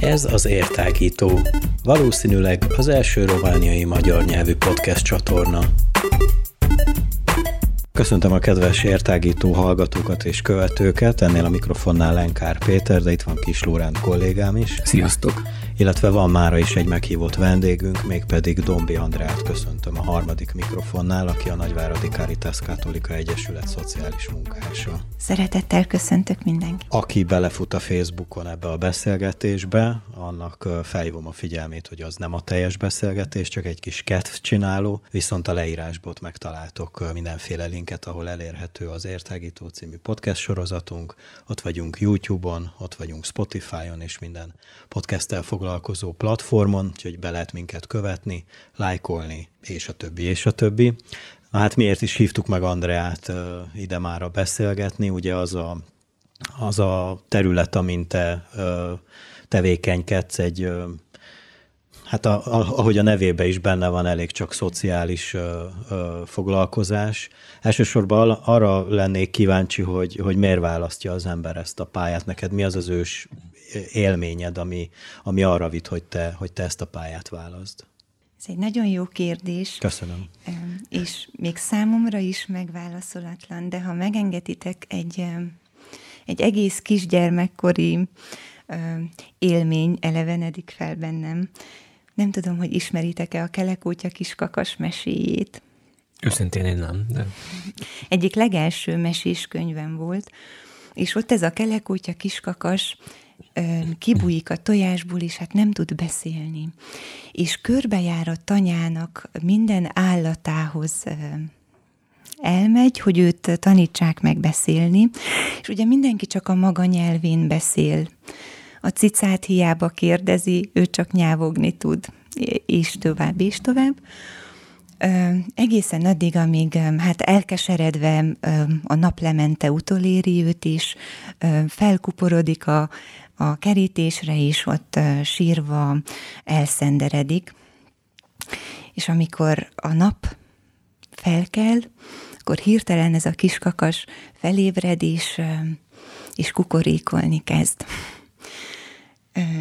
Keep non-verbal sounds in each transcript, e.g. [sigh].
Ez az Értágító, valószínűleg az első romániai magyar nyelvű podcast csatorna. Köszöntöm a kedves értágító hallgatókat és követőket, ennél a mikrofonnál Lenkár Péter, de itt van Kis Lóránt kollégám is. Sziasztok! Illetve van mára is egy meghívott vendégünk, mégpedig Dombi Andrát köszöntöm a harmadik mikrofonnál, aki a Nagyváradi Caritas Katolika Egyesület szociális munkása. Szeretettel köszöntök mindenkit. Aki belefut a Facebookon ebbe a beszélgetésbe, annak felhívom a figyelmét, hogy az nem a teljes beszélgetés, csak egy kis kedv csináló, viszont a leírásból megtaláltok mindenféle linket, ahol elérhető az Értágító című podcast sorozatunk. Ott vagyunk YouTube-on, ott vagyunk Spotify-on, és minden podcasttel foglalkozó platformon, úgyhogy be lehet minket követni, lájkolni, és a többi, és a többi. Hát miért is hívtuk meg Andreát ide már a beszélgetni, ugye az a, az a terület, amin te tevékenykedsz, egy Hát a, ahogy a nevébe is benne van elég csak szociális ö, ö, foglalkozás. Elsősorban arra lennék kíváncsi, hogy, hogy miért választja az ember ezt a pályát. Neked mi az az ős élményed, ami, ami arra vitt, hogy te, hogy te ezt a pályát válaszd? Ez egy nagyon jó kérdés. Köszönöm. És még számomra is megválaszolatlan, de ha megengeditek, egy, egy egész kisgyermekkori élmény elevenedik fel bennem. Nem tudom, hogy ismeritek-e a Kelekótya kiskakas meséjét. Őszintén én nem, de... Egyik legelső mesés könyvem volt, és ott ez a Kelekótya kiskakas kibújik a tojásból, és hát nem tud beszélni. És körbejár a tanyának minden állatához elmegy, hogy őt tanítsák meg beszélni, és ugye mindenki csak a maga nyelvén beszél. A cicát hiába kérdezi, ő csak nyávogni tud, és tovább, és tovább. Egészen addig, amíg hát elkeseredve a naplemente utoléri őt is, felkuporodik a, a kerítésre is, ott sírva elszenderedik. És amikor a nap felkel, akkor hirtelen ez a kiskakas felébred, és, és kukorékolni kezd.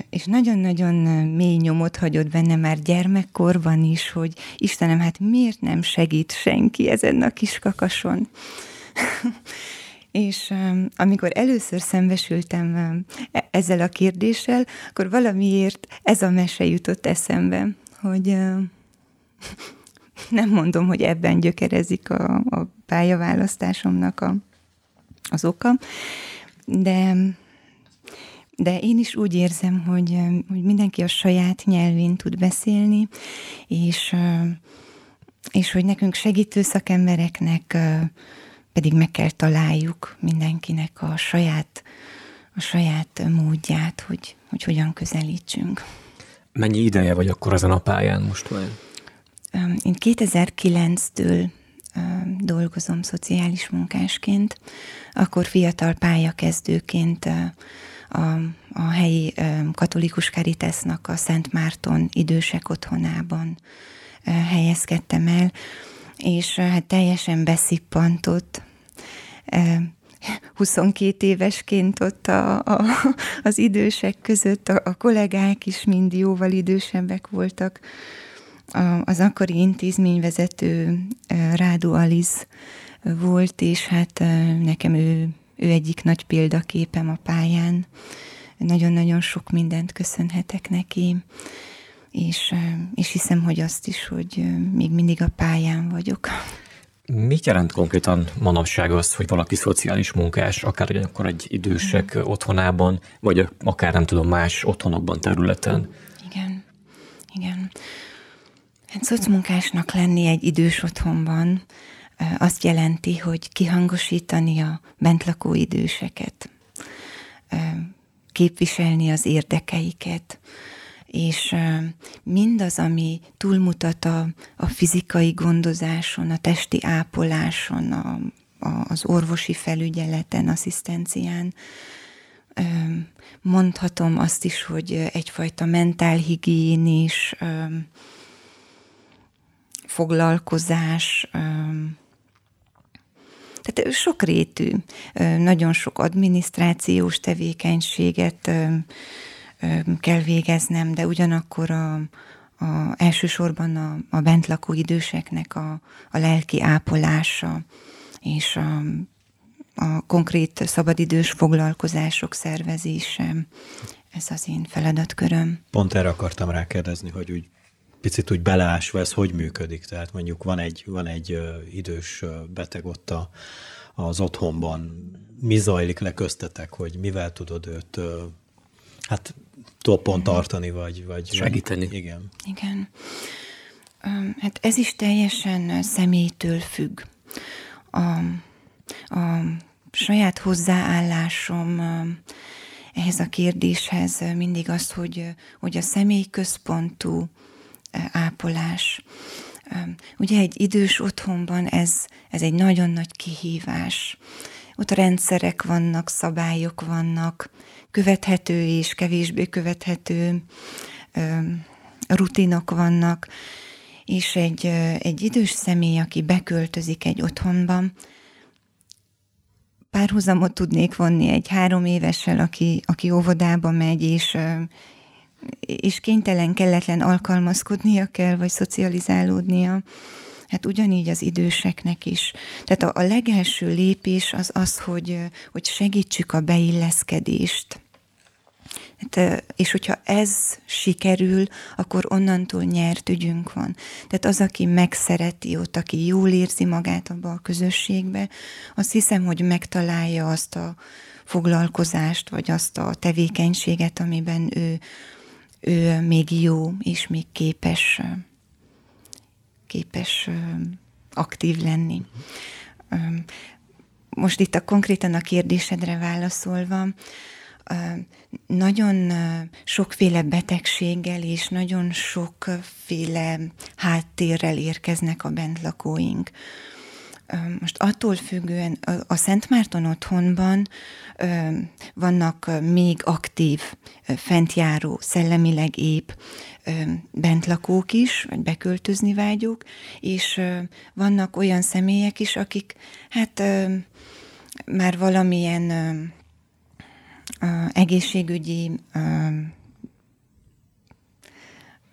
És nagyon-nagyon mély nyomot hagyott benne már gyermekkorban is, hogy Istenem, hát miért nem segít senki ezen a kiskakason? [laughs] És amikor először szembesültem e-, ezzel a kérdéssel, akkor valamiért ez a mese jutott eszembe, hogy [laughs] nem mondom, hogy ebben gyökerezik a, a pályaválasztásomnak a, az oka, de, de én is úgy érzem, hogy, hogy mindenki a saját nyelvén tud beszélni, és, és hogy nekünk segítő szakembereknek pedig meg kell találjuk mindenkinek a saját, a saját módját, hogy, hogy hogyan közelítsünk. Mennyi ideje vagy akkor ezen a pályán most már? Én 2009-től dolgozom szociális munkásként, akkor fiatal pályakezdőként a, a helyi katolikus Caritasnak a Szent Márton idősek otthonában helyezkedtem el, és hát teljesen beszippantott, 22 évesként ott a, a, az idősek között, a, a kollégák is mind jóval idősebbek voltak. A, az akkori intézményvezető Rádu Aliz volt, és hát nekem ő, ő egyik nagy példaképem a pályán. Nagyon-nagyon sok mindent köszönhetek neki, és, és hiszem, hogy azt is, hogy még mindig a pályán vagyok. Mit jelent konkrétan manapság az, hogy valaki szociális munkás, akár akkor egy idősek Igen. otthonában, vagy akár nem tudom, más otthonokban, területen? Igen, igen. Hát szocimunkásnak lenni egy idős otthonban azt jelenti, hogy kihangosítani a bentlakó időseket, képviselni az érdekeiket, és mindaz, ami túlmutat a, a fizikai gondozáson, a testi ápoláson, a, a, az orvosi felügyeleten, asszisztencián, mondhatom azt is, hogy egyfajta mentálhigiénis foglalkozás, Tehát sokrétű, nagyon sok adminisztrációs tevékenységet kell végeznem, de ugyanakkor a, a, elsősorban a, a bentlakó időseknek a, a lelki ápolása és a, a konkrét szabadidős foglalkozások szervezése, ez az én feladatköröm. Pont erre akartam rákérdezni, hogy úgy picit úgy beleásva ez hogy működik. Tehát mondjuk van egy, van egy idős beteg ott a, az otthonban, mi zajlik le köztetek, hogy mivel tudod őt hát toppon tartani, vagy, vagy segíteni. Vagy, igen. Igen. Hát ez is teljesen személytől függ. A, a saját hozzáállásom ehhez a kérdéshez mindig az, hogy, hogy a személyközpontú ápolás. Ugye egy idős otthonban ez, ez egy nagyon nagy kihívás. Ott rendszerek vannak, szabályok vannak, követhető és kevésbé követhető rutinok vannak, és egy, egy idős személy, aki beköltözik egy otthonban, párhuzamot tudnék vonni egy három évessel, aki, aki óvodába megy, és, és kénytelen, kelletlen alkalmazkodnia kell, vagy szocializálódnia. Hát ugyanígy az időseknek is. Tehát a, a legelső lépés az az, hogy, hogy segítsük a beilleszkedést Hát, és hogyha ez sikerül, akkor onnantól nyert ügyünk van. Tehát az, aki megszereti ott, aki jól érzi magát abba a közösségbe, azt hiszem, hogy megtalálja azt a foglalkozást, vagy azt a tevékenységet, amiben ő, ő még jó, és még képes, képes aktív lenni. Most itt a konkrétan a kérdésedre válaszolva, nagyon sokféle betegséggel és nagyon sokféle háttérrel érkeznek a bentlakóink. Most attól függően a Szent Márton otthonban vannak még aktív, fentjáró, szellemileg ép bentlakók is, vagy beköltözni vágyók, és vannak olyan személyek is, akik hát már valamilyen egészségügyi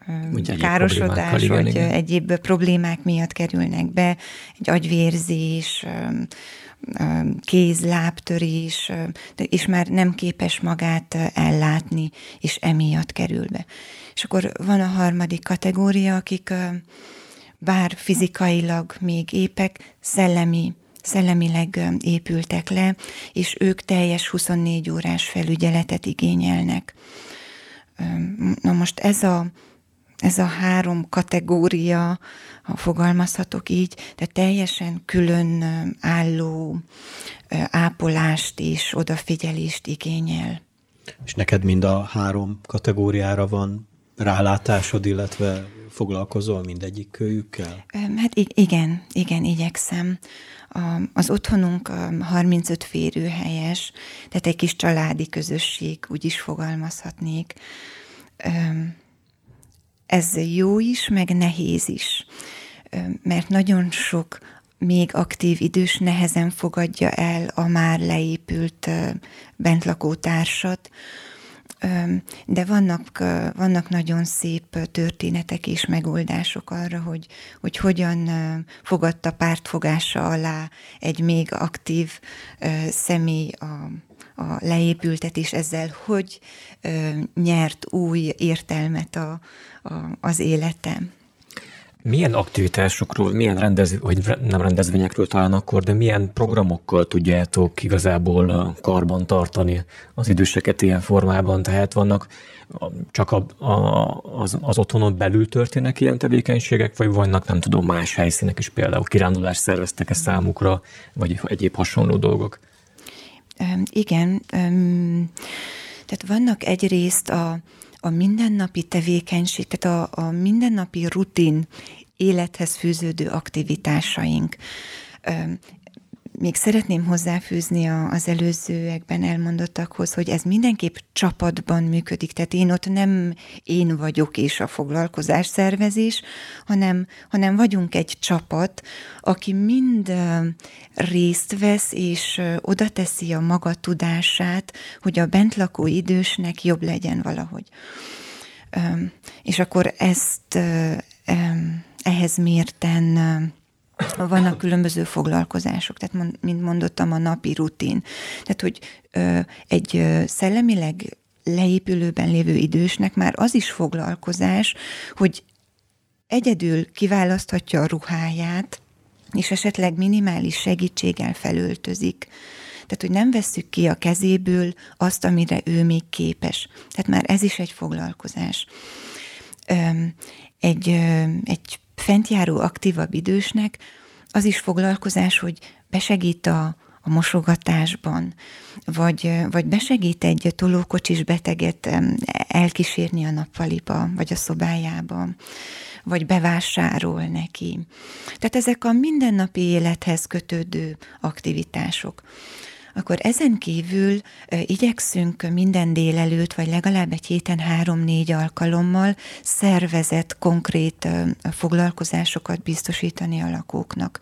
Mondja, károsodás, vagy igen. egyéb problémák miatt kerülnek be, egy agyvérzés, kéz, lábtörés, és már nem képes magát ellátni, és emiatt kerül be. És akkor van a harmadik kategória, akik bár fizikailag még épek, szellemi szellemileg épültek le, és ők teljes 24 órás felügyeletet igényelnek. Na most ez a, ez a három kategória, ha fogalmazhatok így, de teljesen külön álló ápolást és odafigyelést igényel. És neked mind a három kategóriára van rálátásod, illetve foglalkozol mindegyik kölyükkel? Hát igen, igen, igyekszem. Az otthonunk 35 férőhelyes, tehát egy kis családi közösség, úgy is fogalmazhatnék. Ez jó is, meg nehéz is, mert nagyon sok még aktív idős nehezen fogadja el a már leépült bentlakó társat, de vannak, vannak nagyon szép történetek és megoldások arra, hogy, hogy hogyan fogadta pártfogása alá egy még aktív személy a, a leépültet, és ezzel hogy nyert új értelmet a, a, az életem. Milyen aktivitásokról, milyen rendezvény, vagy nem rendezvényekről talán akkor, de milyen programokkal tudjátok igazából karban tartani az időseket ilyen formában? Tehát vannak csak a, a, az, az otthonon belül történnek ilyen tevékenységek, vagy vannak nem tudom más helyszínek is, például kirándulást szerveztek-e számukra, vagy egyéb hasonló dolgok? Igen, tehát vannak egyrészt a, a mindennapi tevékenység, tehát a, a mindennapi rutin élethez fűződő aktivitásaink. Még szeretném hozzáfűzni az előzőekben elmondottakhoz, hogy ez mindenképp csapatban működik. Tehát én ott nem én vagyok és a foglalkozás szervezés, hanem, hanem vagyunk egy csapat, aki mind részt vesz, és oda teszi a maga tudását, hogy a bentlakó idősnek jobb legyen valahogy. És akkor ezt ehhez mérten vannak különböző foglalkozások, tehát mint mondottam, a napi rutin. Tehát, hogy egy szellemileg leépülőben lévő idősnek már az is foglalkozás, hogy egyedül kiválaszthatja a ruháját, és esetleg minimális segítséggel felöltözik. Tehát, hogy nem vesszük ki a kezéből azt, amire ő még képes. Tehát már ez is egy foglalkozás. Egy, egy fentjáró aktívabb idősnek az is foglalkozás, hogy besegít a, a mosogatásban, vagy, vagy besegít egy tolókocsis beteget elkísérni a nappaliba, vagy a szobájába, vagy bevásárol neki. Tehát ezek a mindennapi élethez kötődő aktivitások akkor ezen kívül igyekszünk minden délelőtt, vagy legalább egy héten három-négy alkalommal szervezett konkrét foglalkozásokat biztosítani a lakóknak.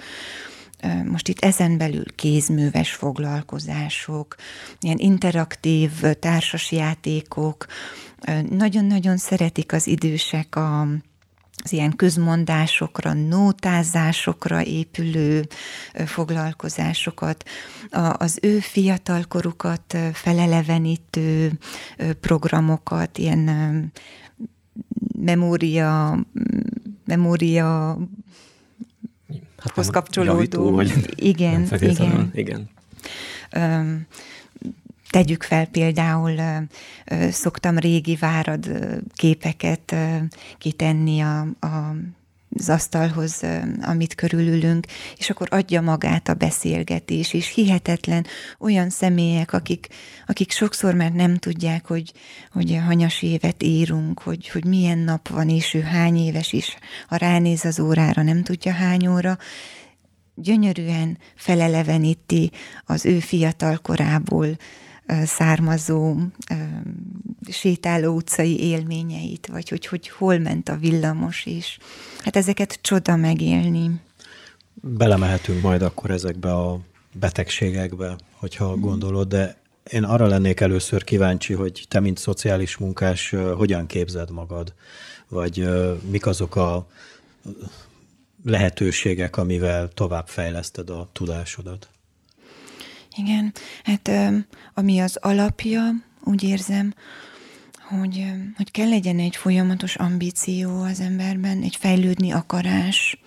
Most itt ezen belül kézműves foglalkozások, ilyen interaktív társasjátékok, nagyon-nagyon szeretik az idősek a, az ilyen közmondásokra, nótázásokra épülő foglalkozásokat, az ő fiatalkorukat felelevenítő programokat, ilyen memória, memória hát hoz kapcsolódó. Javító, vagy igen, igen. igen. Tegyük fel például, szoktam régi várad képeket kitenni a, a az asztalhoz, amit körülülünk, és akkor adja magát a beszélgetés, és hihetetlen olyan személyek, akik, akik sokszor már nem tudják, hogy, hogy hanyas évet írunk, hogy, hogy milyen nap van, és ő hány éves is, ha ránéz az órára, nem tudja hány óra, gyönyörűen feleleveníti az ő fiatal korából származó sétáló utcai élményeit, vagy hogy, hogy hol ment a villamos, és hát ezeket csoda megélni. Belemehetünk majd akkor ezekbe a betegségekbe, hogyha gondolod, de én arra lennék először kíváncsi, hogy te, mint szociális munkás, hogyan képzed magad, vagy mik azok a lehetőségek, amivel tovább fejleszted a tudásodat? Igen, hát ami az alapja, úgy érzem, hogy, hogy kell legyen egy folyamatos ambíció az emberben, egy fejlődni akarás,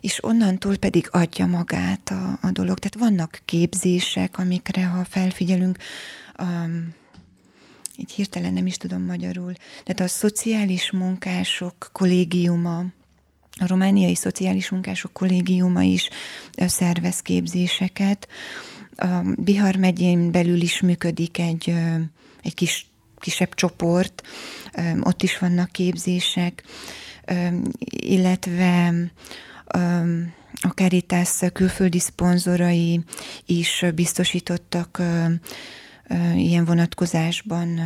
és onnantól pedig adja magát a, a dolog. Tehát vannak képzések, amikre, ha felfigyelünk, um, így hirtelen nem is tudom magyarul, tehát a szociális munkások kollégiuma, a romániai szociális munkások kollégiuma is szervez képzéseket. A Bihar megyén belül is működik egy, egy kis, kisebb csoport, ott is vannak képzések, illetve a Caritas külföldi szponzorai is biztosítottak ilyen vonatkozásban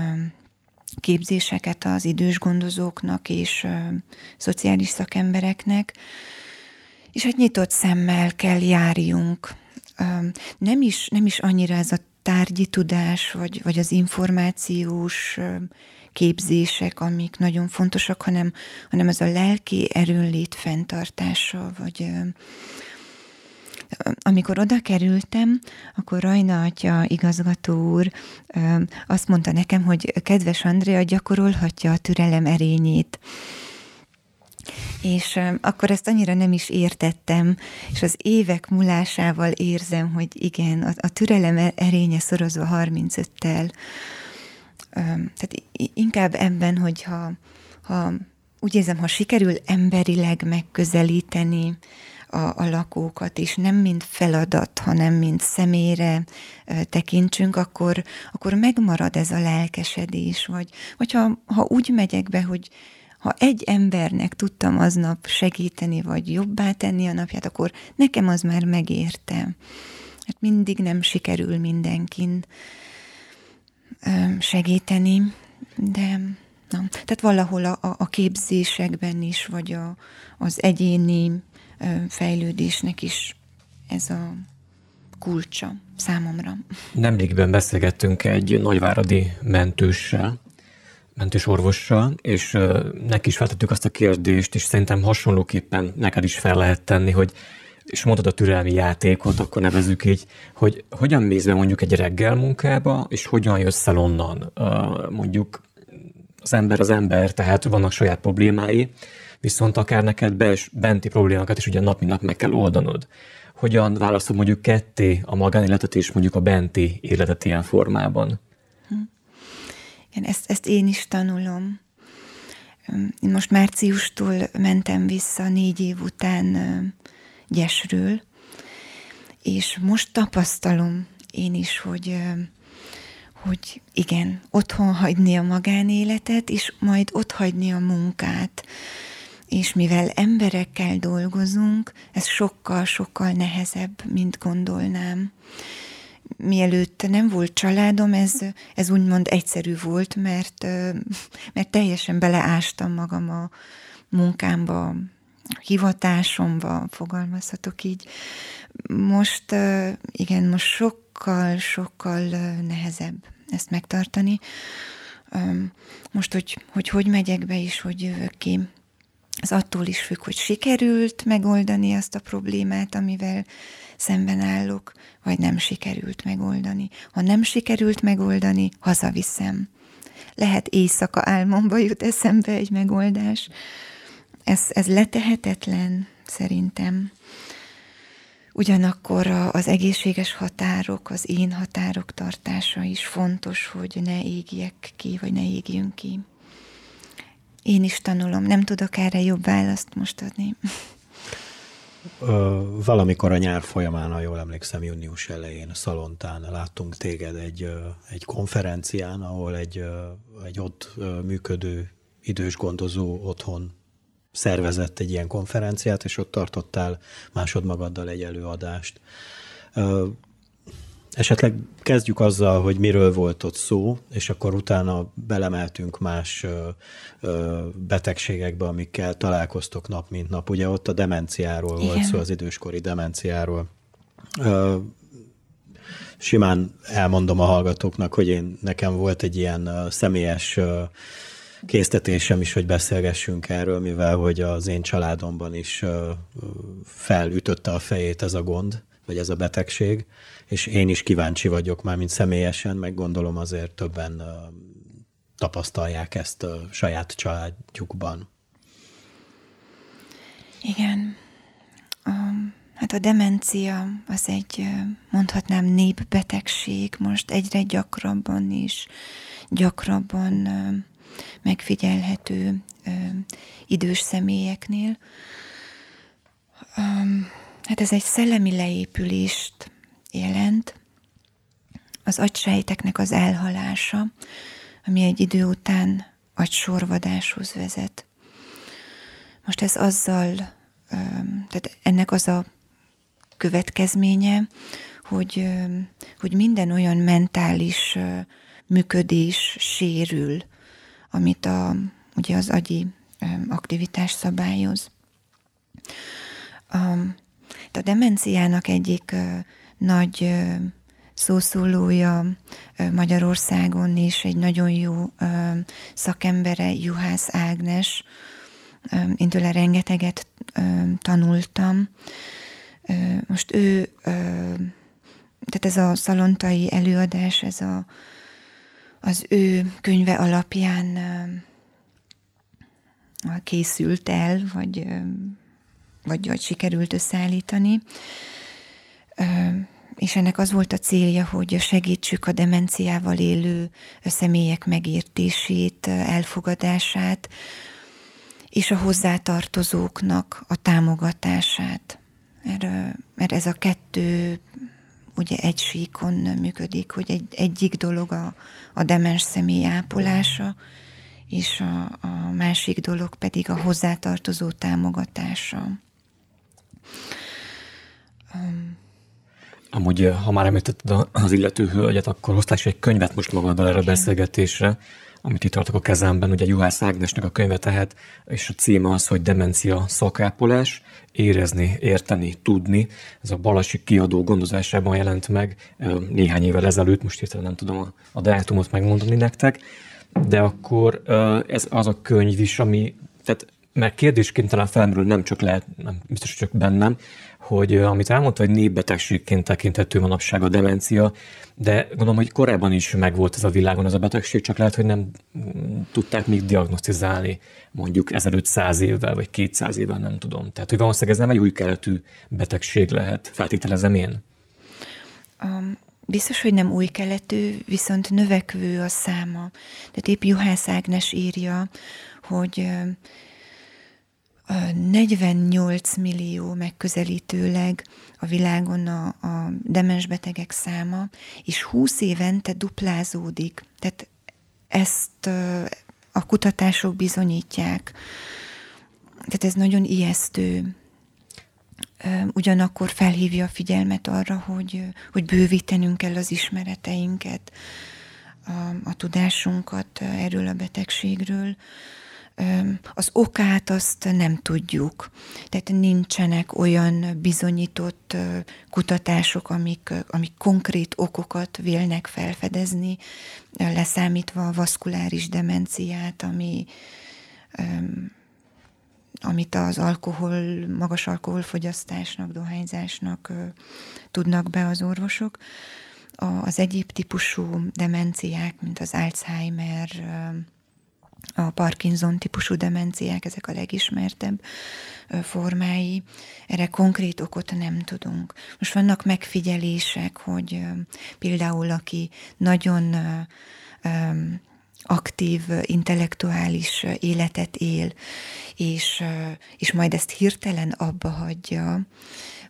képzéseket az idős gondozóknak és ö, szociális szakembereknek, és egy nyitott szemmel kell járjunk. Ö, nem, is, nem is annyira ez a tárgyi tudás, vagy, vagy az információs ö, képzések, amik nagyon fontosak, hanem, hanem az a lelki erőnlét fenntartása, vagy amikor oda kerültem, akkor Rajna atya igazgató úr azt mondta nekem, hogy kedves Andrea gyakorolhatja a türelem erényét. És akkor ezt annyira nem is értettem, és az évek múlásával érzem, hogy igen, a, a türelem erénye szorozva 35-tel. Tehát inkább ebben, hogyha ha, úgy érzem, ha sikerül emberileg megközelíteni a, a lakókat, és nem mint feladat, hanem mint személyre tekintsünk, akkor, akkor megmarad ez a lelkesedés, vagy hogyha ha úgy megyek be, hogy ha egy embernek tudtam aznap segíteni, vagy jobbá tenni a napját, akkor nekem az már megérte. Hát mindig nem sikerül mindenkin segíteni, de nem. Tehát valahol a, a képzésekben is, vagy a, az egyéni fejlődésnek is ez a kulcsa számomra. Nemrégben beszélgettünk egy nagyváradi mentőssel, mentős orvossal, és neki is feltettük azt a kérdést, és szerintem hasonlóképpen neked is fel lehet tenni, hogy és mondod a türelmi játékot, akkor nevezük így, hogy hogyan mész be mondjuk egy reggel munkába, és hogyan jössz el onnan. Mondjuk az ember az ember, tehát vannak saját problémái, viszont akár neked bels, benti problémákat is ugye nap mint nap meg kell oldanod. Hogyan válaszol mondjuk ketté a magánéletet és mondjuk a benti életet ilyen formában? Hm. Igen, ezt, ezt én is tanulom. Én most márciustól mentem vissza négy év után Gyesről, és most tapasztalom én is, hogy hogy igen, otthon hagyni a magánéletet, és majd ott hagyni a munkát. És mivel emberekkel dolgozunk, ez sokkal-sokkal nehezebb, mint gondolnám. Mielőtt nem volt családom, ez, ez úgymond egyszerű volt, mert, mert teljesen beleástam magam a munkámba, hivatásomba, fogalmazhatok így. Most, igen, most sokkal, sokkal nehezebb ezt megtartani. Most, hogy, hogy hogy megyek be és hogy jövök ki, az attól is függ, hogy sikerült megoldani azt a problémát, amivel szemben állok, vagy nem sikerült megoldani. Ha nem sikerült megoldani, hazaviszem. Lehet éjszaka álmomba jut eszembe egy megoldás, ez, ez letehetetlen szerintem. Ugyanakkor az egészséges határok, az én határok tartása is fontos, hogy ne égjek ki, vagy ne égjünk ki. Én is tanulom, nem tudok erre jobb választ most adni. Ö, valamikor a nyár folyamán, ha jól emlékszem, június elején Szalontán láttunk téged egy, egy konferencián, ahol egy, egy ott működő idős gondozó otthon szervezett egy ilyen konferenciát, és ott tartottál másodmagaddal egy előadást. Esetleg kezdjük azzal, hogy miről volt ott szó, és akkor utána belemeltünk más betegségekbe, amikkel találkoztok nap mint nap. Ugye ott a demenciáról Igen. volt szó, az időskori demenciáról. Simán elmondom a hallgatóknak, hogy én nekem volt egy ilyen személyes késztetésem is, hogy beszélgessünk erről, mivel hogy az én családomban is felütötte a fejét ez a gond, vagy ez a betegség, és én is kíváncsi vagyok már, mint személyesen, meg gondolom azért többen tapasztalják ezt a saját családjukban. Igen. Hát a demencia az egy, mondhatnám, népbetegség, most egyre gyakrabban is, gyakrabban megfigyelhető idős személyeknél. Hát ez egy szellemi leépülést jelent, az agysejteknek az elhalása, ami egy idő után agysorvadáshoz vezet. Most ez azzal, tehát ennek az a következménye, hogy, hogy minden olyan mentális működés sérül, amit a, ugye az agyi aktivitás szabályoz. A, a demenciának egyik nagy szószólója Magyarországon és egy nagyon jó szakembere, Juhász Ágnes. Én tőle rengeteget tanultam. Most ő, tehát ez a szalontai előadás, ez a az ő könyve alapján készült el, vagy, vagy, vagy sikerült összeállítani. És ennek az volt a célja, hogy segítsük a demenciával élő személyek megértését, elfogadását, és a hozzátartozóknak a támogatását. Mert, mert ez a kettő ugye egy síkon működik, hogy egy, egyik dolog a, a demens személy ápolása, és a, a másik dolog pedig a hozzátartozó támogatása. Amúgy, ha már említetted az illető hölgyet, akkor hoztál is egy könyvet most magaddal erre a beszélgetésre, amit itt tartok a kezemben, ugye Juhász Ágnesnek a könyve tehát, és a címe az, hogy Demencia szakápolás, érezni, érteni, tudni. Ez a Balasi kiadó gondozásában jelent meg néhány évvel ezelőtt, most hirtelen nem tudom a, a dátumot megmondani nektek, de akkor ez az a könyv is, ami, tehát mert kérdésként talán felmerül nem csak lehet, nem biztos csak bennem, hogy amit elmondta, hogy népbetegségként tekinthető manapság a demencia, de gondolom, hogy korábban is megvolt ez a világon ez a betegség, csak lehet, hogy nem tudták még diagnosztizálni mondjuk 1500 évvel, vagy 200 évvel, nem tudom. Tehát, hogy valószínűleg ez nem egy új keletű betegség lehet, feltételezem én. Um, biztos, hogy nem új keletű, viszont növekvő a száma. Tehát épp Juhász Ágnes írja, hogy 48 millió megközelítőleg a világon a, a demensbetegek száma, és 20 évente duplázódik. Tehát ezt a kutatások bizonyítják. Tehát ez nagyon ijesztő. Ugyanakkor felhívja a figyelmet arra, hogy, hogy bővítenünk kell az ismereteinket, a, a tudásunkat erről a betegségről, az okát azt nem tudjuk. Tehát nincsenek olyan bizonyított kutatások, amik, amik konkrét okokat vélnek felfedezni, leszámítva a vaszkuláris demenciát, ami amit az alkohol, magas alkoholfogyasztásnak, dohányzásnak tudnak be az orvosok. Az egyéb típusú demenciák, mint az Alzheimer, a Parkinson típusú demenciák, ezek a legismertebb formái. Erre konkrét okot nem tudunk. Most vannak megfigyelések, hogy például aki nagyon aktív, intellektuális életet él, és, és majd ezt hirtelen abba hagyja,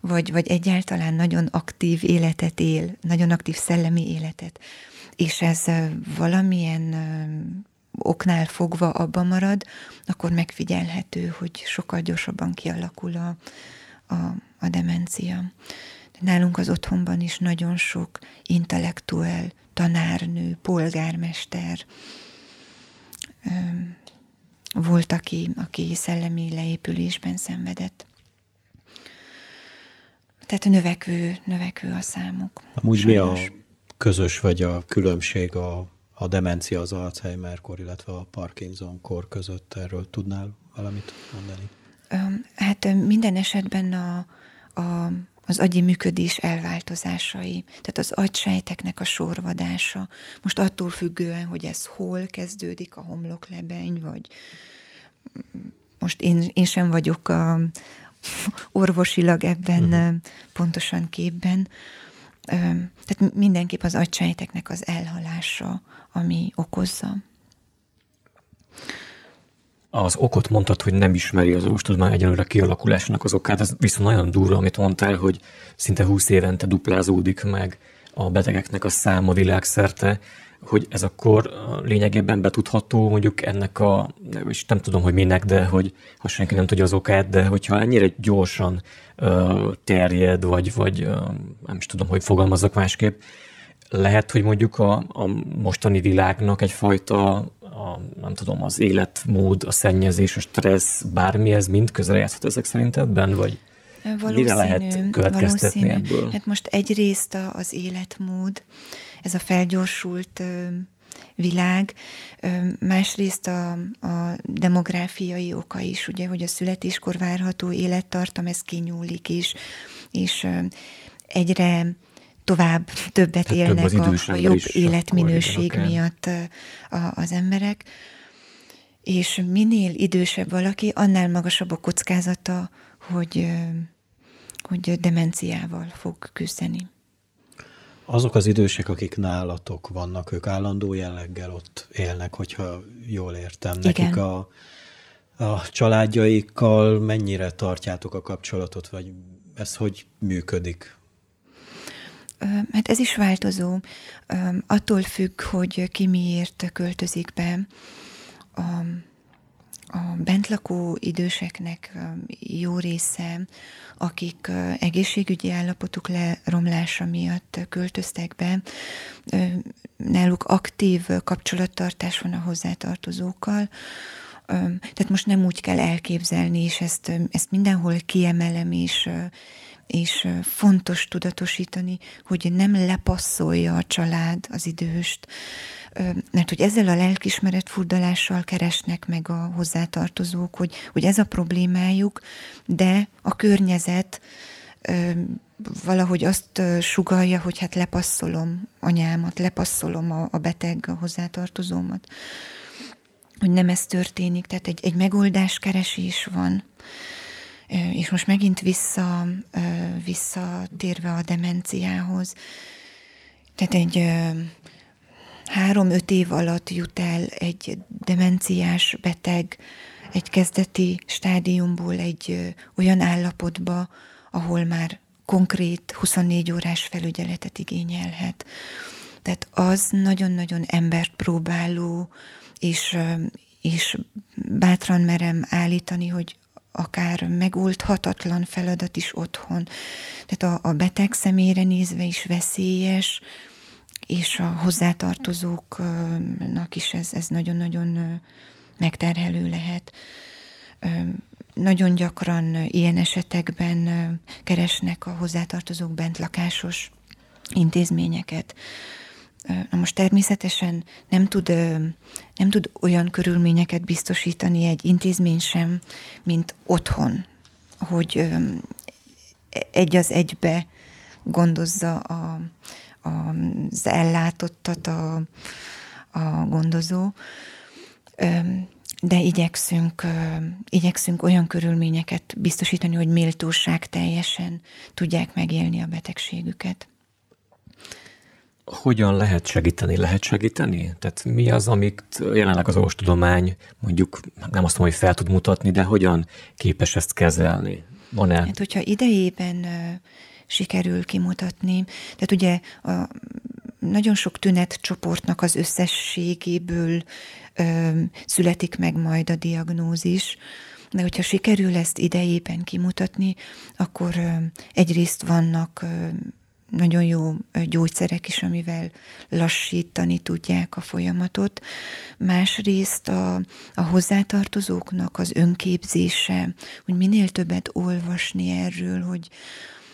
vagy, vagy egyáltalán nagyon aktív életet él, nagyon aktív szellemi életet, és ez valamilyen oknál fogva abba marad, akkor megfigyelhető, hogy sokkal gyorsabban kialakul a, a, a demencia. De nálunk az otthonban is nagyon sok intellektuel, tanárnő, polgármester volt, aki, aki szellemi leépülésben szenvedett. Tehát növekvő, növekvő a számuk. Amúgy mi a közös vagy a különbség a a demencia, az Alzheimer-kor, illetve a Parkinson-kor között erről tudnál valamit mondani? Hát minden esetben a, a, az agyi működés elváltozásai, tehát az agysejteknek a sorvadása. Most attól függően, hogy ez hol kezdődik, a homloklebeny, vagy most én, én sem vagyok a, orvosilag ebben uh-huh. pontosan képben, tehát mindenképp az agysejteknek az elhalása, ami okozza. Az okot mondtad, hogy nem ismeri az orvostudomány egyelőre kialakulásának az okát, ez viszont nagyon durva, amit mondtál, hogy szinte 20 évente duplázódik meg a betegeknek a száma világszerte, hogy ez akkor lényegében betudható mondjuk ennek a, és nem tudom, hogy minek, de hogy ha senki nem tudja az okát, de hogyha ennyire gyorsan uh, terjed, vagy, vagy uh, nem is tudom, hogy fogalmazok másképp, lehet, hogy mondjuk a, a mostani világnak egyfajta a, nem tudom, az életmód, a szennyezés, a stressz, bármi, ez mind közrejátszhat ezek szerinted vagy Valószínű, mire lehet következtetni valószínű. ebből? Hát most egyrészt az életmód, ez a felgyorsult világ, másrészt a, a demográfiai oka is, ugye, hogy a születéskor várható élettartam, ez kinyúlik is, és egyre tovább többet Tehát élnek több a, a jobb életminőség miatt a, az emberek, és minél idősebb valaki, annál magasabb a kockázata, hogy, hogy demenciával fog küzdeni azok az idősek, akik nálatok vannak, ők állandó jelleggel ott élnek, hogyha jól értem. Igen. Nekik a, a családjaikkal mennyire tartjátok a kapcsolatot, vagy ez hogy működik? Hát ez is változó. Attól függ, hogy ki miért költözik be. a, a bentlakó időseknek jó része, akik egészségügyi állapotuk leromlása miatt költöztek be, náluk aktív kapcsolattartás van a hozzátartozókkal, tehát most nem úgy kell elképzelni, és ezt, ezt mindenhol kiemelem, és, és fontos tudatosítani, hogy nem lepasszolja a család az időst, mert hogy ezzel a lelkismeret furdalással keresnek meg a hozzátartozók, hogy, hogy ez a problémájuk, de a környezet valahogy azt sugalja, hogy hát lepasszolom anyámat, lepasszolom a, a beteg a hozzátartozómat. Hogy nem ez történik, tehát egy, egy megoldáskeresés van. És most megint vissza, visszatérve a demenciához, tehát egy három-öt év alatt jut el egy demenciás beteg egy kezdeti stádiumból egy olyan állapotba, ahol már konkrét 24 órás felügyeletet igényelhet. Tehát az nagyon-nagyon embert próbáló, és, és bátran merem állítani, hogy akár megoldhatatlan feladat is otthon. Tehát a, a beteg személyre nézve is veszélyes, és a hozzátartozóknak is ez, ez nagyon-nagyon megterhelő lehet. Nagyon gyakran ilyen esetekben keresnek a hozzátartozók bentlakásos intézményeket. Na most természetesen nem tud, nem tud olyan körülményeket biztosítani egy intézmény sem, mint otthon, hogy egy az egybe gondozza a, az ellátottat a, a gondozó, de igyekszünk, igyekszünk olyan körülményeket biztosítani, hogy méltóság teljesen tudják megélni a betegségüket. Hogyan lehet segíteni? Lehet segíteni? Tehát mi az, amit jelenleg az orvostudomány mondjuk nem azt mondom, hogy fel tud mutatni, de hogyan képes ezt kezelni? Van-e? Hát, hogyha idejében sikerül kimutatni. Tehát ugye a, nagyon sok tünetcsoportnak az összességéből ö, születik meg majd a diagnózis, de hogyha sikerül ezt idejében kimutatni, akkor ö, egyrészt vannak ö, nagyon jó gyógyszerek is, amivel lassítani tudják a folyamatot. Másrészt a, a hozzátartozóknak az önképzése, hogy minél többet olvasni erről, hogy,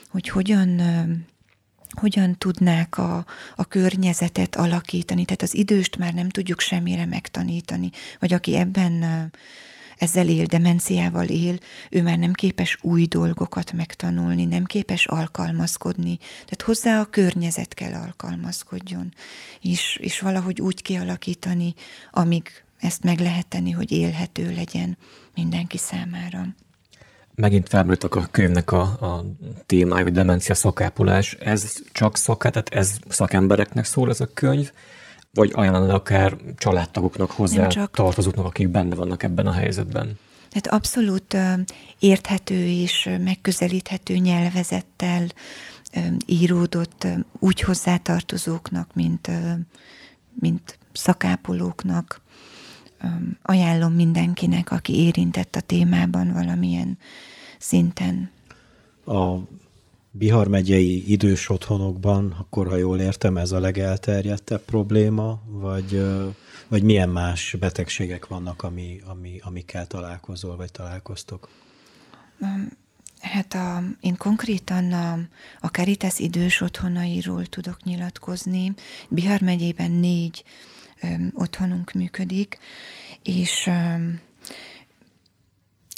hogy hogyan hogyan tudnák a, a környezetet alakítani. Tehát az időst már nem tudjuk semmire megtanítani, vagy aki ebben ezzel él, demenciával él, ő már nem képes új dolgokat megtanulni, nem képes alkalmazkodni. Tehát hozzá a környezet kell alkalmazkodjon, és, és valahogy úgy kialakítani, amíg ezt meg lehet tenni, hogy élhető legyen mindenki számára megint felmerültek a könyvnek a, a témája, hogy demencia szakápolás. Ez csak szaká, tehát ez szakembereknek szól ez a könyv, vagy ajánlani akár családtagoknak, hozzá csak... tartozóknak, akik benne vannak ebben a helyzetben? Tehát abszolút érthető és megközelíthető nyelvezettel íródott úgy hozzátartozóknak, mint, mint szakápolóknak. Ajánlom mindenkinek, aki érintett a témában valamilyen szinten. A Bihar megyei idős otthonokban, akkor ha jól értem, ez a legelterjedtebb probléma, vagy, vagy milyen más betegségek vannak, ami, ami, amikkel találkozol, vagy találkoztok? Hát a, én konkrétan a, a Caritas idős otthonairól tudok nyilatkozni. Bihar megyében négy ö, otthonunk működik, és ö,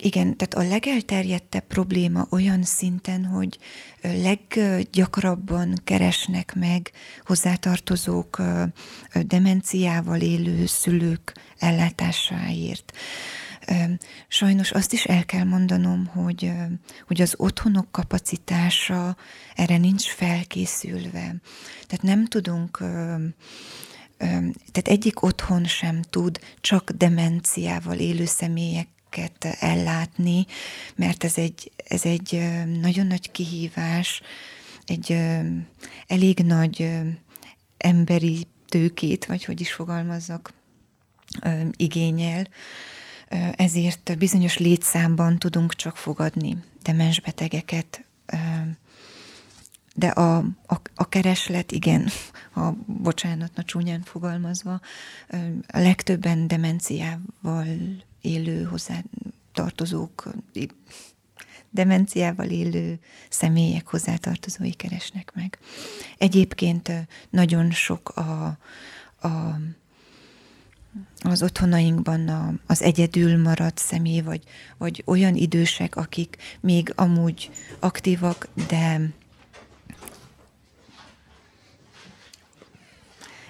igen, tehát a legelterjedtebb probléma olyan szinten, hogy leggyakrabban keresnek meg hozzátartozók demenciával élő szülők ellátásáért. Sajnos azt is el kell mondanom, hogy, hogy az otthonok kapacitása erre nincs felkészülve. Tehát nem tudunk tehát egyik otthon sem tud csak demenciával élő személyek ellátni, mert ez egy, ez egy nagyon nagy kihívás, egy elég nagy emberi tőkét, vagy hogy is fogalmazzak, igényel, ezért bizonyos létszámban tudunk csak fogadni demens betegeket, de a, a, a kereslet, igen, a bocsánat, na csúnyán fogalmazva, a legtöbben demenciával élő hozzá tartozók, demenciával élő személyek hozzátartozói keresnek meg. Egyébként nagyon sok a, a az otthonainkban a, az egyedül maradt személy, vagy, vagy olyan idősek, akik még amúgy aktívak, de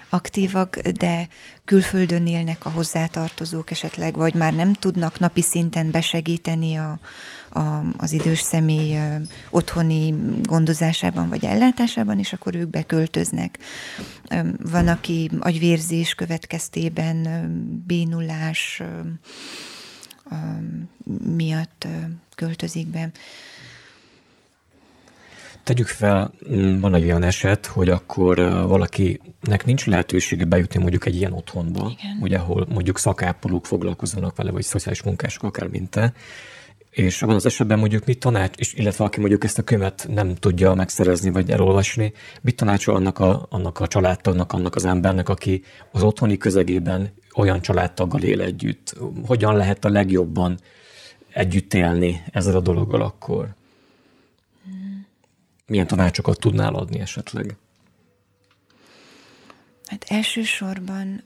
aktívak, de külföldön élnek a hozzátartozók esetleg, vagy már nem tudnak napi szinten besegíteni a, a, az idős személy otthoni gondozásában vagy ellátásában, és akkor ők beköltöznek. Van, aki agyvérzés következtében bénulás miatt költözik be. Tegyük fel, mm, van egy olyan eset, hogy akkor valakinek nincs lehetősége bejutni mondjuk egy ilyen otthonba, Igen. ugye, ahol mondjuk szakápolók foglalkozzanak vele, vagy szociális munkások, akár mint te, és abban az esetben mondjuk mit tanács, és illetve aki mondjuk ezt a könyvet nem tudja megszerezni vagy elolvasni, mit tanácsol annak a, annak a családtagnak, annak az embernek, aki az otthoni közegében olyan családtaggal él együtt? Hogyan lehet a legjobban együtt élni ezzel a dologgal akkor? Milyen tanácsokat tudnál adni esetleg? Hát elsősorban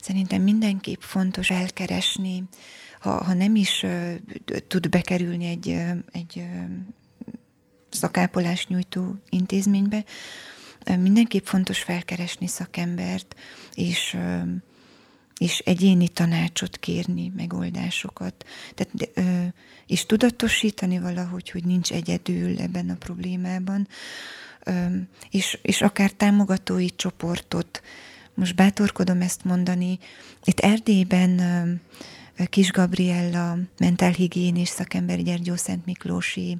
szerintem mindenképp fontos elkeresni, ha, ha nem is uh, tud bekerülni egy, uh, egy uh, szakápolás nyújtó intézménybe, mindenképp fontos felkeresni szakembert, és és egyéni tanácsot kérni, megoldásokat. Tehát, ö, és tudatosítani valahogy, hogy nincs egyedül ebben a problémában, ö, és, és akár támogatói csoportot. Most bátorkodom ezt mondani. Itt Erdélyben ö, Kis Gabriella, mentálhigiénés szakember, Gyergyó Szent Miklósi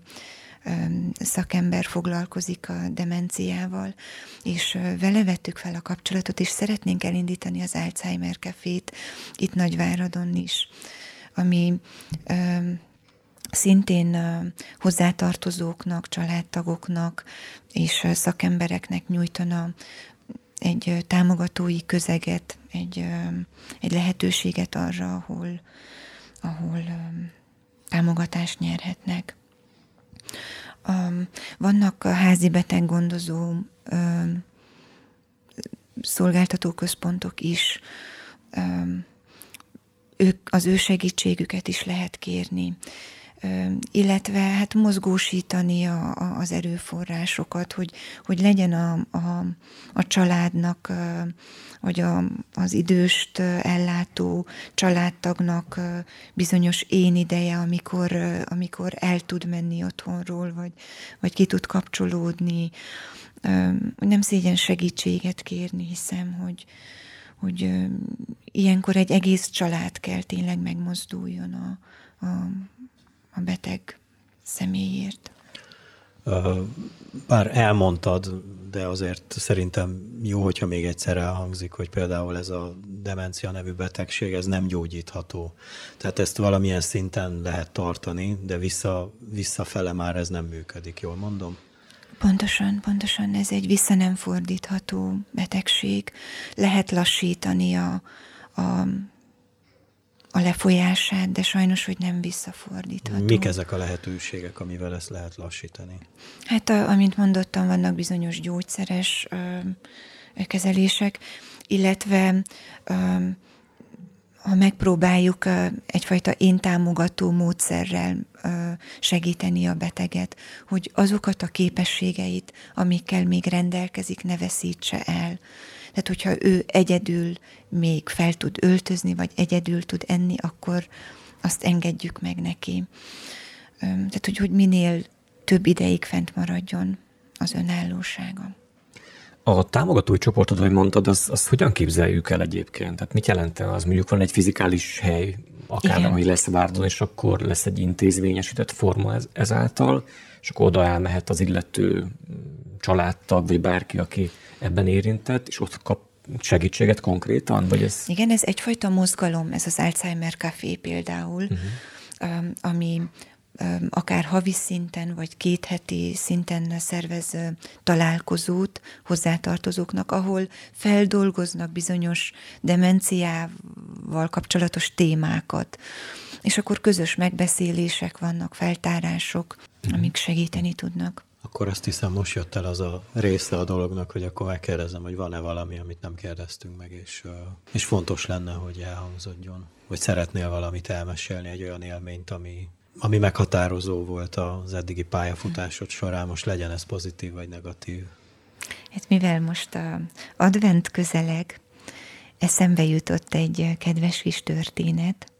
szakember foglalkozik a demenciával, és vele vettük fel a kapcsolatot, és szeretnénk elindítani az Alzheimer Cafét itt Nagyváradon is, ami szintén hozzátartozóknak, családtagoknak és szakembereknek nyújtana egy támogatói közeget, egy, egy lehetőséget arra, ahol, ahol támogatást nyerhetnek. Vannak házi beteggondozó szolgáltatóközpontok is, ők, az ő segítségüket is lehet kérni illetve hát mozgósítani a, a, az erőforrásokat, hogy, hogy legyen a, a, a családnak, vagy a, az időst ellátó családtagnak bizonyos én ideje, amikor, amikor el tud menni otthonról, vagy, vagy ki tud kapcsolódni. Nem szégyen segítséget kérni, hiszem, hogy, hogy ilyenkor egy egész család kell tényleg megmozduljon a, a a beteg személyért. Bár elmondtad, de azért szerintem jó, hogyha még egyszer elhangzik, hogy például ez a demencia nevű betegség, ez nem gyógyítható. Tehát ezt valamilyen szinten lehet tartani, de vissza, visszafele már ez nem működik, jól mondom? Pontosan, pontosan ez egy vissza nem fordítható betegség. Lehet lassítani a, a a lefolyását, de sajnos, hogy nem visszafordítható. Mik ezek a lehetőségek, amivel ezt lehet lassítani? Hát, a, amint mondottam, vannak bizonyos gyógyszeres ö, kezelések, illetve ö, ha megpróbáljuk egyfajta én támogató módszerrel segíteni a beteget, hogy azokat a képességeit, amikkel még rendelkezik, ne veszítse el tehát, hogyha ő egyedül még fel tud öltözni, vagy egyedül tud enni, akkor azt engedjük meg neki. Tehát, hogy, hogy minél több ideig fent maradjon az önállósága. A támogatói csoportod, ahogy mondtad, az, az hogyan képzeljük el egyébként? Tehát mit jelent az? Mondjuk van egy fizikális hely, akár Igen. ami lesz Várdon, és akkor lesz egy intézményesített forma ez, ezáltal, és akkor oda elmehet az illető családtag, vagy bárki, aki ebben érintett, és ott kap segítséget konkrétan? Vagy ez... Igen, ez egyfajta mozgalom, ez az Alzheimer Café például, uh-huh. ami akár havi szinten, vagy két heti szinten szervez találkozót hozzátartozóknak, ahol feldolgoznak bizonyos demenciával kapcsolatos témákat. És akkor közös megbeszélések vannak, feltárások, mhm. amik segíteni tudnak. Akkor azt hiszem, most jött el az a része a dolognak, hogy akkor megkérdezem, hogy van-e valami, amit nem kérdeztünk meg, és, és fontos lenne, hogy elhangzódjon. Vagy szeretnél valamit elmesélni, egy olyan élményt, ami, ami meghatározó volt az eddigi pályafutásod során, most legyen ez pozitív vagy negatív? Hát mivel most a advent közeleg, eszembe jutott egy kedves kis történet.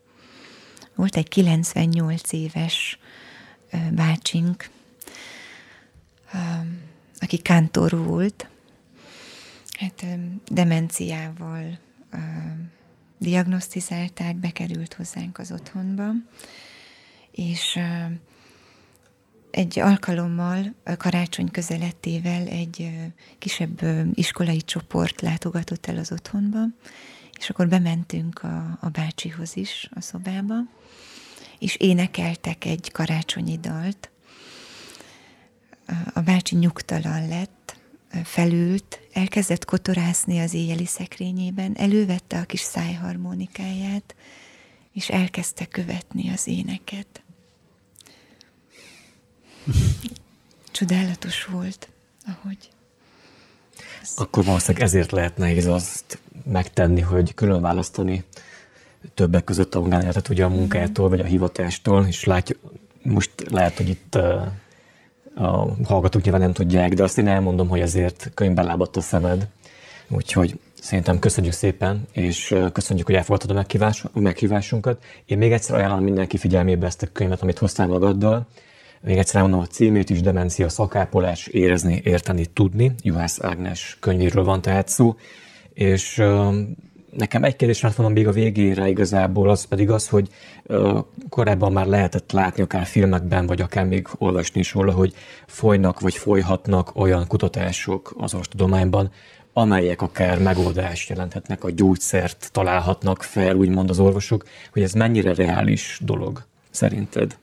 Volt egy 98 éves bácsink, aki kántor volt, hát demenciával diagnosztizálták, bekerült hozzánk az otthonba, és egy alkalommal, karácsony közelettével egy kisebb iskolai csoport látogatott el az otthonba, és akkor bementünk a, a bácsihoz is a szobába, és énekeltek egy karácsonyi dalt. A bácsi nyugtalan lett, felült, elkezdett kotorászni az éjjeli szekrényében, elővette a kis szájharmonikáját, és elkezdte követni az éneket. Csodálatos volt, ahogy. Akkor valószínűleg ezért lehet nehéz azt megtenni, hogy külön választani többek között a magánéletet ugye a munkától, vagy a hivatástól, és látja, most lehet, hogy itt a hallgatók nyilván nem tudják, de azt én elmondom, hogy azért könyvben lábadt a szemed. Úgyhogy szerintem köszönjük szépen, és köszönjük, hogy elfogadtad a meghívásunkat. Én még egyszer ajánlom mindenki figyelmébe ezt a könyvet, amit hoztál magaddal. Még egyszer mondom a címét is, demencia, szakápolás, érezni, érteni, tudni. Juhász Ágnes könyvéről van tehát szó. És nekem egy kérdés volna még a végére igazából, az pedig az, hogy korábban már lehetett látni akár filmekben, vagy akár még olvasni is róla, hogy folynak vagy folyhatnak olyan kutatások az orvostudományban, amelyek akár megoldást jelenthetnek, a gyógyszert találhatnak fel, úgymond az orvosok, hogy ez mennyire reális dolog szerinted?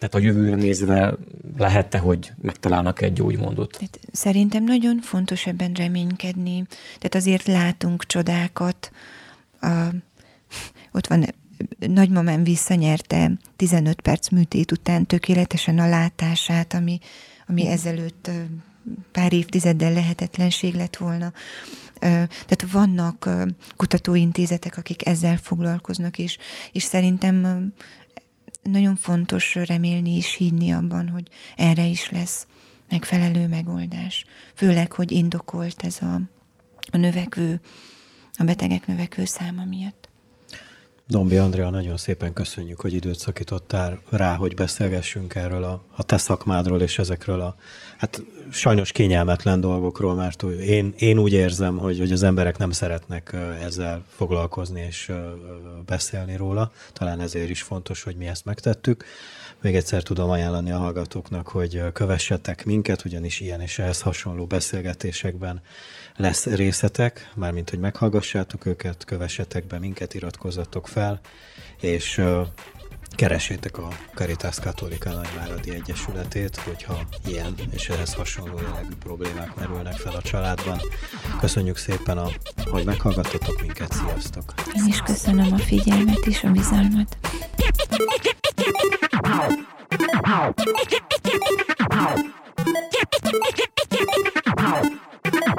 Tehát a jövőre nézve lehet-e, hogy megtalálnak egy gyógymódot? Tehát szerintem nagyon fontos ebben reménykedni. Tehát azért látunk csodákat. A, ott van nagymamám visszanyerte 15 perc műtét után tökéletesen a látását, ami, ami ezelőtt pár évtizeddel lehetetlenség lett volna. Tehát vannak kutatóintézetek, akik ezzel foglalkoznak, és, és szerintem nagyon fontos remélni és hinni abban, hogy erre is lesz megfelelő megoldás. Főleg, hogy indokolt ez a, a növekvő, a betegek növekvő száma miatt. Dombi Andrea, nagyon szépen köszönjük, hogy időt szakítottál rá, hogy beszélgessünk erről a, a te szakmádról és ezekről a hát sajnos kényelmetlen dolgokról, mert én, én úgy érzem, hogy, hogy az emberek nem szeretnek ezzel foglalkozni és beszélni róla. Talán ezért is fontos, hogy mi ezt megtettük. Még egyszer tudom ajánlani a hallgatóknak, hogy kövessetek minket, ugyanis ilyen és ehhez hasonló beszélgetésekben lesz részletek, mármint, hogy meghallgassátok őket, kövessetek be minket, iratkozzatok fel, és keresétek a Caritas Katolika Nagyváradi Egyesületét, hogyha ilyen és ehhez hasonló jellegű problémák merülnek fel a családban. Köszönjük szépen, a, hogy meghallgattatok minket, sziasztok! Én is köszönöm a figyelmet és a bizalmat. Ow!